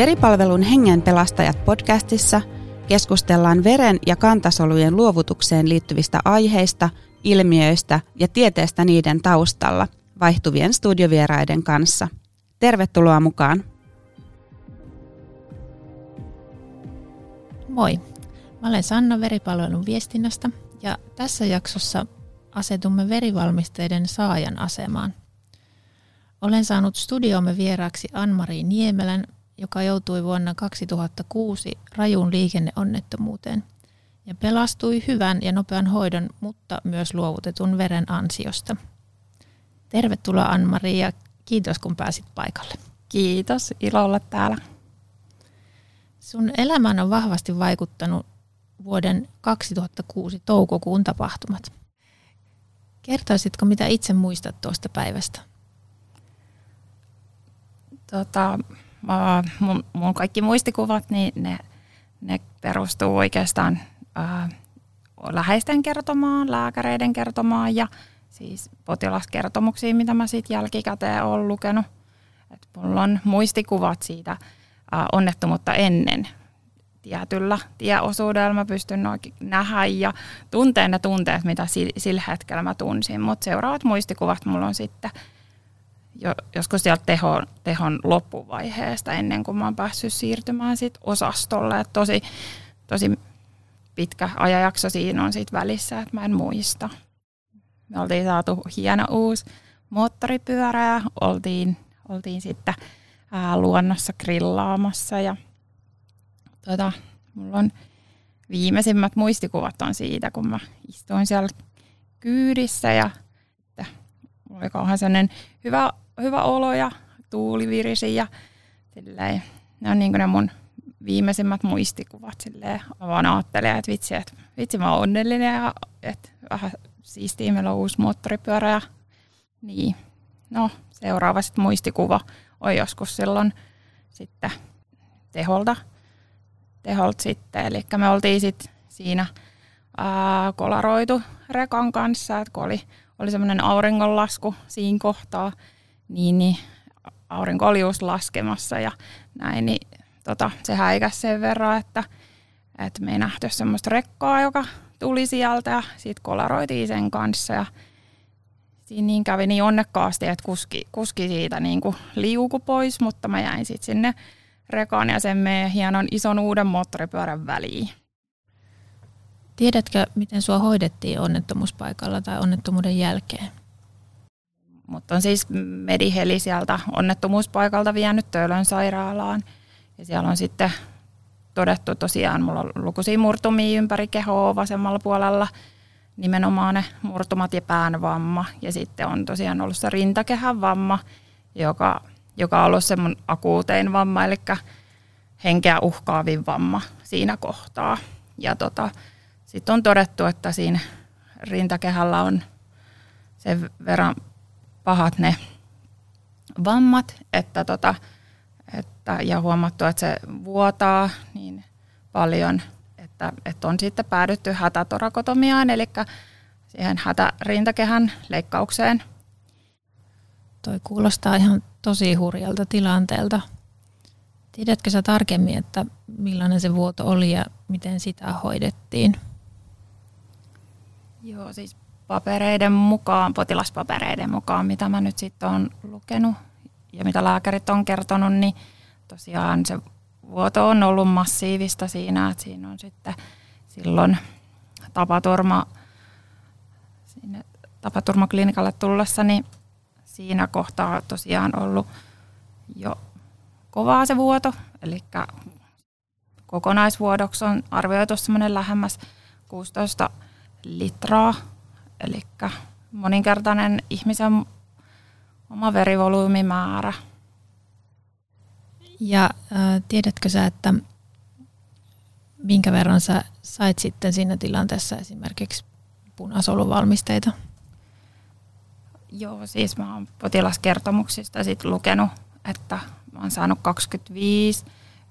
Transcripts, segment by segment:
Veripalvelun Hengen pelastajat podcastissa keskustellaan veren ja kantasolujen luovutukseen liittyvistä aiheista, ilmiöistä ja tieteestä niiden taustalla vaihtuvien studiovieraiden kanssa. Tervetuloa mukaan! Moi! Mä olen Sanna Veripalvelun viestinnästä ja tässä jaksossa asetumme verivalmisteiden saajan asemaan. Olen saanut studiomme vieraaksi Anmari Niemelän, joka joutui vuonna 2006 rajuun liikenneonnettomuuteen ja pelastui hyvän ja nopean hoidon, mutta myös luovutetun veren ansiosta. Tervetuloa Anmari ja kiitos kun pääsit paikalle. Kiitos, ilo olla täällä. Sun elämään on vahvasti vaikuttanut vuoden 2006 toukokuun tapahtumat. Kertoisitko, mitä itse muistat tuosta päivästä? Tota, mun, mun kaikki muistikuvat, niin ne, ne perustuu oikeastaan ää, läheisten kertomaan, lääkäreiden kertomaan ja siis potilaskertomuksiin, mitä mä sitten jälkikäteen olen lukenut. Et mulla on muistikuvat siitä ää, onnettomuutta ennen tietyllä tieosuudella mä pystyn nähdä ja tunteen ne tunteet, mitä sillä hetkellä mä tunsin. Mutta seuraavat muistikuvat mulla on sitten joskus sieltä tehon, tehon loppuvaiheesta ennen kuin mä oon päässyt siirtymään sit osastolle. Et tosi, tosi pitkä ajanjakso siinä on sit välissä, että mä en muista. Me oltiin saatu hieno uusi moottoripyörä ja oltiin, oltiin sitten ää, luonnossa grillaamassa ja tota, mulla on viimeisimmät muistikuvat on siitä, kun mä istuin siellä kyydissä ja että mulla sellainen hyvä, hyvä olo ja tuuli virisi ja silleen, ne on niin ne mun viimeisimmät muistikuvat silleen. Mä vaan ajattelin, että vitsi, että vitsi mä oon onnellinen ja että vähän siistiä, meillä on uusi moottoripyörä ja niin. No, seuraava sitten muistikuva on joskus silloin sitten teholta teholta sitten. Eli me oltiin sitten siinä ää, kolaroitu rekan kanssa, että kun oli, oli semmoinen auringonlasku siinä kohtaa, niin, niin aurinko oli just laskemassa ja näin, niin tota, se häikäsi sen verran, että, että me ei nähty semmoista rekkaa, joka tuli sieltä ja sitten kolaroitiin sen kanssa ja siinä niin kävi niin onnekkaasti, että kuski, kuski siitä niin kuin liuku pois, mutta mä jäin sitten sinne rekan ja sen meidän hienon ison uuden moottoripyörän väliin. Tiedätkö, miten sua hoidettiin onnettomuuspaikalla tai onnettomuuden jälkeen? Mutta on siis Mediheli sieltä onnettomuuspaikalta vienyt Töölön sairaalaan. Ja siellä on sitten todettu tosiaan, mulla on lukuisia murtumia ympäri kehoa vasemmalla puolella, nimenomaan ne murtumat ja päänvamma. Ja sitten on tosiaan ollut se rintakehän vamma, joka joka on ollut semmoinen akuutein vamma, eli henkeä uhkaavin vamma siinä kohtaa. Ja tota, sitten on todettu, että siinä rintakehällä on sen verran pahat ne vammat, että tota, että, ja huomattu, että se vuotaa niin paljon, että, että on sitten päädytty hätätorakotomiaan, eli siihen hätärintakehän leikkaukseen. Toi kuulostaa ihan tosi hurjalta tilanteelta. Tiedätkö sä tarkemmin, että millainen se vuoto oli ja miten sitä hoidettiin? Joo, siis papereiden mukaan, potilaspapereiden mukaan, mitä mä nyt sitten olen lukenut ja mitä lääkärit on kertonut, niin tosiaan se vuoto on ollut massiivista siinä, että siinä on sitten silloin tapaturma, sinne tapaturmaklinikalle tullessa, niin siinä kohtaa tosiaan ollut jo kovaa se vuoto, eli kokonaisvuodoksi on arvioitu semmoinen lähemmäs 16 litraa, eli moninkertainen ihmisen oma verivolyymimäärä. Ja äh, tiedätkö sä, että minkä verran sä sait sitten siinä tilanteessa esimerkiksi punasoluvalmisteita? Joo, siis mä oon potilaskertomuksista sit lukenut, että mä oon saanut 25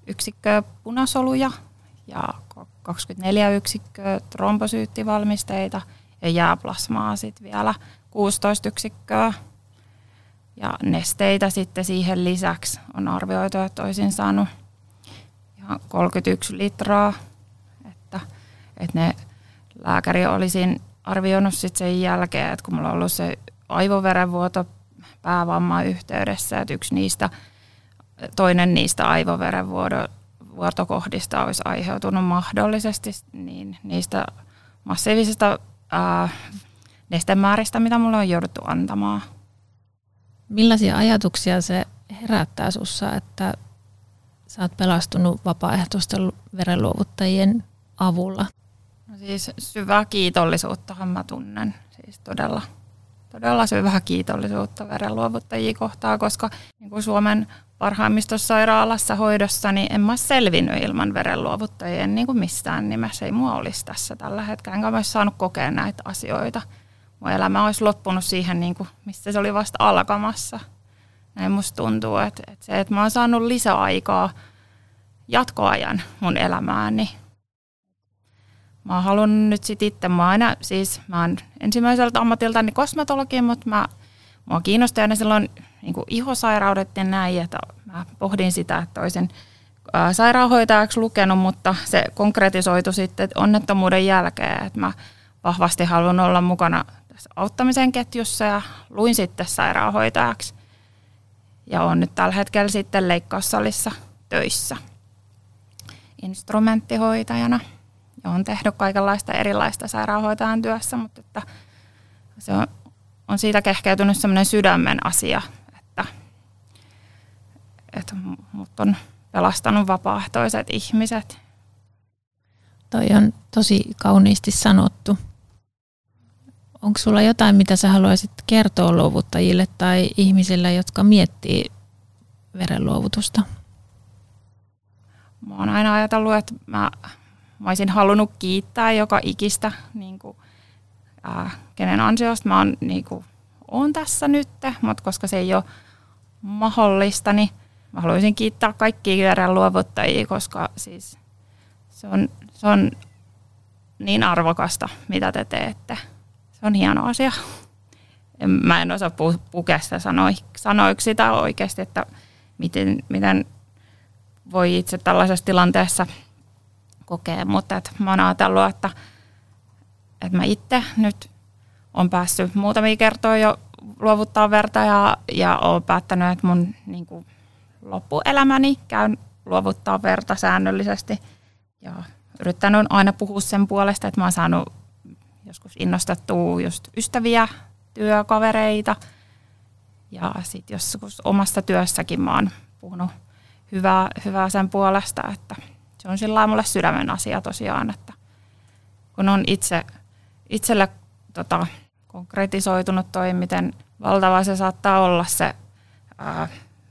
yksikköä punasoluja ja 24 yksikköä trombosyyttivalmisteita ja jääplasmaa sitten vielä 16 yksikköä. Ja nesteitä sitten siihen lisäksi on arvioitu, että olisin saanut ihan 31 litraa, että, että ne lääkäri olisin arvioinut sitten sen jälkeen, että kun mulla on ollut se aivoverenvuoto päävamma yhteydessä, että yksi niistä, toinen niistä aivoverenvuotokohdista olisi aiheutunut mahdollisesti niin niistä massiivisista ää, nestemääristä, mitä mulle on jouduttu antamaan. Millaisia ajatuksia se herättää sinussa, että sä oot pelastunut vapaaehtoisten verenluovuttajien avulla? No siis syvää kiitollisuuttahan mä tunnen, siis todella, todella syvää kiitollisuutta verenluovuttajia kohtaan, koska niin kuin Suomen parhaimmista sairaalassa hoidossa, niin en mä selvinnyt ilman verenluovuttajien niin kuin mistään nimessä. Ei mua olisi tässä tällä hetkellä, enkä mä olisi saanut kokea näitä asioita. Mun elämä olisi loppunut siihen, niin kuin, mistä se oli vasta alkamassa. Näin musta tuntuu, että, että se, että mä oon saanut lisäaikaa jatkoajan mun elämääni. Niin mä oon halunnut nyt sit itse, mä aina, siis mä oon ensimmäiseltä ammatiltani kosmetologi, mutta mä, mua kiinnostaa aina silloin niin ihosairaudet ja näin, että mä pohdin sitä, että olisin sairaanhoitajaksi lukenut, mutta se konkretisoitu sitten onnettomuuden jälkeen, että mä vahvasti haluan olla mukana tässä auttamisen ketjussa ja luin sitten sairaanhoitajaksi. Ja on nyt tällä hetkellä sitten leikkaussalissa töissä instrumenttihoitajana. Ja on tehnyt kaikenlaista erilaista sairaanhoitajan työssä, mutta että se on, on siitä kehkeytynyt sellainen sydämen asia, että, että mut on pelastanut vapaaehtoiset ihmiset. Toi on tosi kauniisti sanottu. Onko sulla jotain, mitä sä haluaisit kertoa luovuttajille tai ihmisille, jotka miettii verenluovutusta? Mä oon aina ajatellut, että mä, mä olisin halunnut kiittää joka ikistä, niin kuin, ää, kenen ansiosta mä oon, niin kuin, oon tässä nyt, mutta koska se ei ole mahdollista, niin mä haluaisin kiittää kaikkia verenluovuttajia, koska siis se on, se on niin arvokasta, mitä te teette. Se on hieno asia. Mä en osaa pukea sitä sanoiksi sitä oikeasti, että miten, miten voi itse tällaisessa tilanteessa kokea, mutta että mä oon ajatellut, että, että mä itse nyt on päässyt muutamia kertoja jo luovuttaa verta ja, ja olen päättänyt, että mun niin kuin, loppuelämäni käyn luovuttaa verta säännöllisesti. Ja yrittänyt aina puhua sen puolesta, että mä oon saanut joskus innostettua just ystäviä, työkavereita. Ja sitten joskus omasta työssäkin mä oon puhunut hyvää, hyvää sen puolesta, että se on sillä mulle sydämen asia tosiaan, että kun on itse, itselle tota, konkretisoitunut toi, miten valtava se saattaa olla se ää,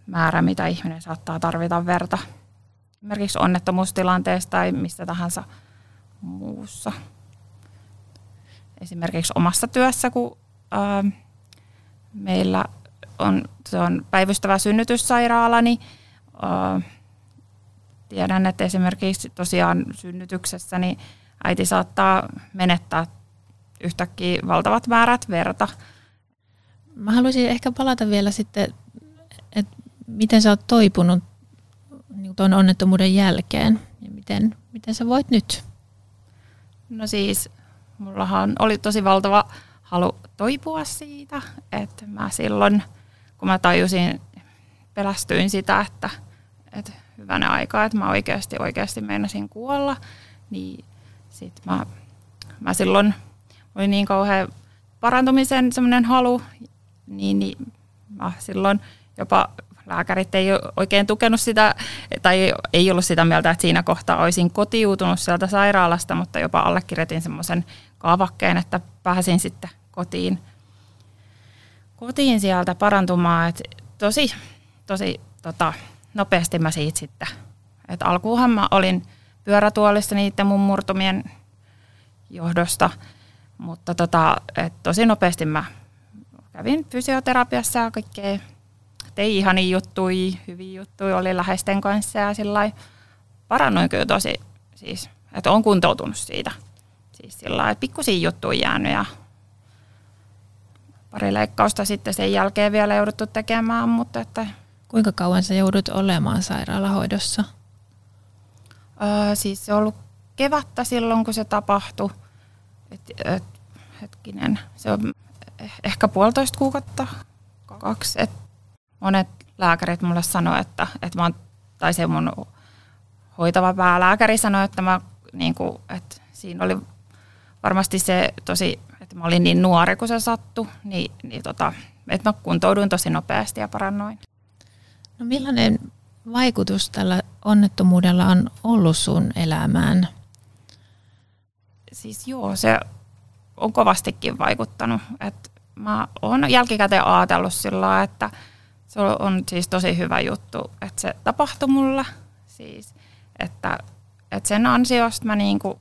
määrä, mitä ihminen saattaa tarvita verta. Esimerkiksi onnettomuustilanteessa tai mistä tahansa muussa. Esimerkiksi omassa työssä, kun ää, meillä on, se on päivystävä synnytyssairaala, niin tiedän, että esimerkiksi tosiaan synnytyksessä niin äiti saattaa menettää yhtäkkiä valtavat määrät verta. Mä haluaisin ehkä palata vielä sitten, että miten sä oot toipunut niin tuon onnettomuuden jälkeen ja miten, miten sä voit nyt? No siis, mullahan oli tosi valtava halu toipua siitä, että mä silloin, kun mä tajusin, pelästyin sitä, että että hyvänä aikaa, että mä oikeasti, oikeasti meinasin kuolla, niin sit mä, mä silloin oli niin kauhean parantumisen semmoinen halu, niin, niin mä silloin jopa lääkärit ei oikein tukenut sitä, tai ei ollut sitä mieltä, että siinä kohtaa olisin kotiutunut sieltä sairaalasta, mutta jopa allekirjoitin semmoisen kaavakkeen, että pääsin sitten kotiin, kotiin sieltä parantumaan. että tosi, tosi tota, nopeasti mä siitä sitten. Et alkuunhan mä olin pyörätuolissa niiden mun murtumien johdosta, mutta tota, et tosi nopeasti mä kävin fysioterapiassa ja kaikkea. Tein ihania juttui, hyviä juttuja, oli läheisten kanssa ja sillä parannoin kyllä tosi, siis, että on kuntoutunut siitä. Siis sillä että pikkusia juttuja jäänyt ja pari leikkausta sitten sen jälkeen vielä jouduttu tekemään, mutta että Kuinka kauan sä joudut olemaan sairaalahoidossa? Öö, siis se on ollut kevättä silloin, kun se tapahtui. Et, et, hetkinen, se on ehkä puolitoista kuukautta, kaksi. Et monet lääkärit mulle sanoi, että, että mä oon, tai se mun hoitava päälääkäri sanoi, että, mä, niin kuin, että siinä oli varmasti se tosi, että mä olin niin nuori, kun se sattui, niin, niin tota, että mä kuntouduin tosi nopeasti ja parannoin. No millainen vaikutus tällä onnettomuudella on ollut sun elämään? Siis joo, se on kovastikin vaikuttanut. Et mä oon jälkikäteen ajatellut sillä että se on siis tosi hyvä juttu, että se tapahtui mulle. Siis, että, että sen ansiosta mä niinku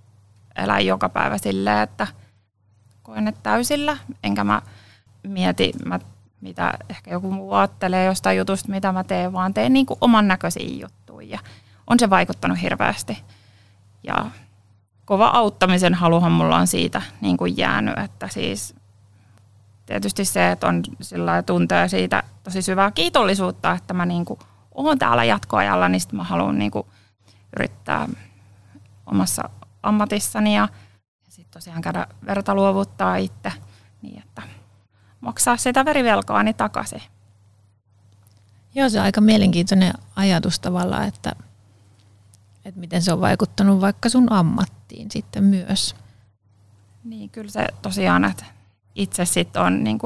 elän joka päivä silleen, että koen ne täysillä, enkä mä mieti, mä, mitä ehkä joku muu ajattelee jostain jutusta, mitä mä teen, vaan teen niin kuin oman näköisiä juttuja. Ja on se vaikuttanut hirveästi. Ja kova auttamisen haluhan mulla on siitä niin kuin jäänyt, että siis tietysti se, että on sillä tuntee siitä tosi syvää kiitollisuutta, että mä niin kuin oon täällä jatkoajalla, niin mä haluan niin kuin yrittää omassa ammatissani ja, sitten tosiaan käydä verta luovuttaa itse niin, että maksaa sitä verivelkaani takaisin. Joo, se on aika mielenkiintoinen ajatus tavallaan, että, että miten se on vaikuttanut vaikka sun ammattiin sitten myös. Niin, kyllä se tosiaan, että itse sitten on niin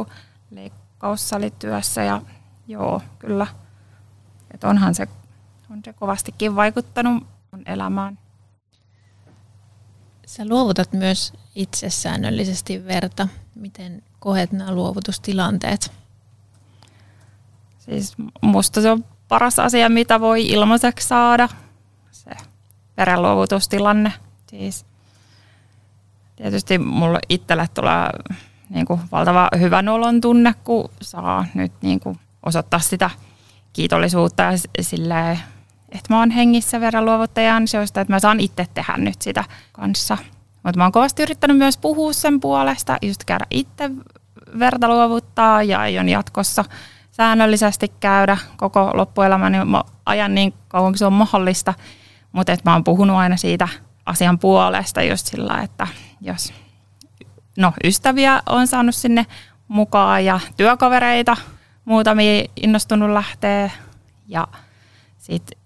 leikkaussalityössä ja joo, kyllä. Että onhan se, on se kovastikin vaikuttanut mun elämään. Sä luovutat myös itse säännöllisesti verta. Miten koet nämä luovutustilanteet? Siis musta se on paras asia, mitä voi ilmaiseksi saada, se verenluovutustilanne. Siis tietysti mulle itselle tulee niin kuin valtava hyvän olon tunne, kun saa nyt niin kuin osoittaa sitä kiitollisuutta silleen, että mä oon hengissä verenluovuttajan ansiosta, että mä saan itse tehdä nyt sitä kanssa. Mutta mä oon kovasti yrittänyt myös puhua sen puolesta, just käydä itse verta luovuttaa ja aion jatkossa säännöllisesti käydä koko loppuelämäni ajan niin kauan kuin se on mahdollista. Mutta mä oon puhunut aina siitä asian puolesta just sillä, että jos no, ystäviä on saanut sinne mukaan ja työkavereita, muutamia innostunut lähteä ja sitten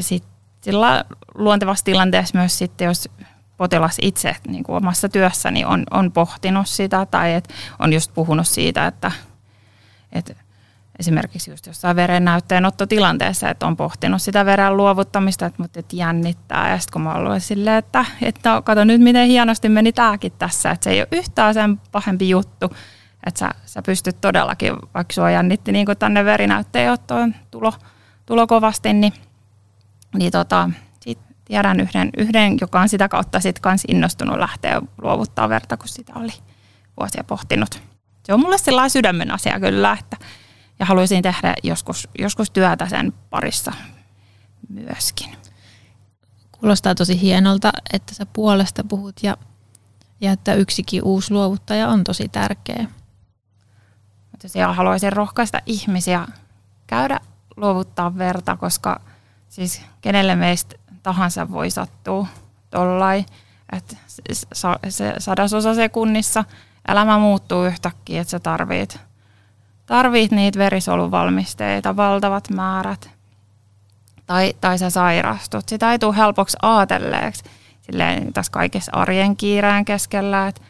sit sillä luontevassa tilanteessa myös sitten, jos potilas itse niin kuin omassa työssäni on, on pohtinut sitä tai et on just puhunut siitä, että, että esimerkiksi just jossain verennäytteenottotilanteessa, että on pohtinut sitä veren luovuttamista, että, mutta että jännittää. Ja sitten kun mä olen silleen, että, että no, kato nyt miten hienosti meni tämäkin tässä, että se ei ole yhtään sen pahempi juttu, että sä, sä pystyt todellakin, vaikka sua jännitti niin tänne verinäytteenottoon tulo, tulo kovasti, niin, niin tota, sit tiedän yhden, yhden, joka on sitä kautta sitten kans innostunut lähteä luovuttaa verta, kun sitä oli vuosia pohtinut. Se on mulle sellainen sydämen asia kyllä, että ja haluaisin tehdä joskus, joskus työtä sen parissa myöskin. Kuulostaa tosi hienolta, että sä puolesta puhut ja, ja että yksikin uusi luovuttaja on tosi tärkeä. Tosiaan haluaisin rohkaista ihmisiä käydä luovuttaa verta, koska siis kenelle meistä tahansa voi sattua tollai, että se sadasosa sekunnissa elämä muuttuu yhtäkkiä, että sä tarvit tarvit niitä verisoluvalmisteita, valtavat määrät, tai, tai sä sairastut. Sitä ei tule helpoksi ajatelleeksi silleen tässä kaikessa arjen kiireen keskellä, että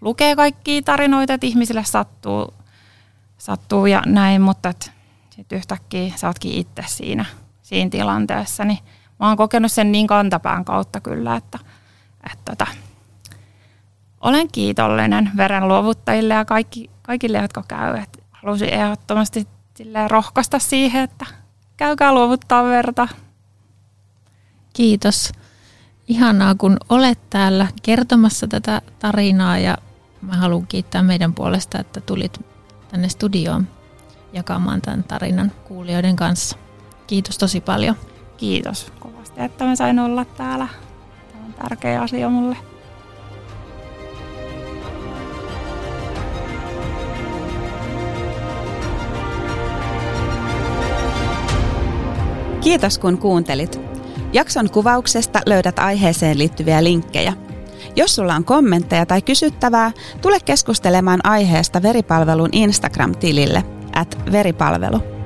lukee kaikkia tarinoita, että ihmisille sattuu, sattuu ja näin, mutta sitten yhtäkkiä sä ootkin itse siinä, siinä tilanteessa, niin mä oon kokenut sen niin kantapään kautta kyllä, että, että että olen kiitollinen verenluovuttajille ja kaikki, kaikille, jotka käy. Halusin ehdottomasti rohkaista siihen, että käykää luovuttaa verta. Kiitos. Ihanaa, kun olet täällä kertomassa tätä tarinaa ja mä haluan kiittää meidän puolesta, että tulit tänne studioon jakamaan tämän tarinan kuulijoiden kanssa. Kiitos tosi paljon. Kiitos kovasti, että mä sain olla täällä. Tämä on tärkeä asia mulle. Kiitos kun kuuntelit. Jakson kuvauksesta löydät aiheeseen liittyviä linkkejä. Jos sulla on kommentteja tai kysyttävää, tule keskustelemaan aiheesta veripalvelun Instagram-tilille at veripalvelu.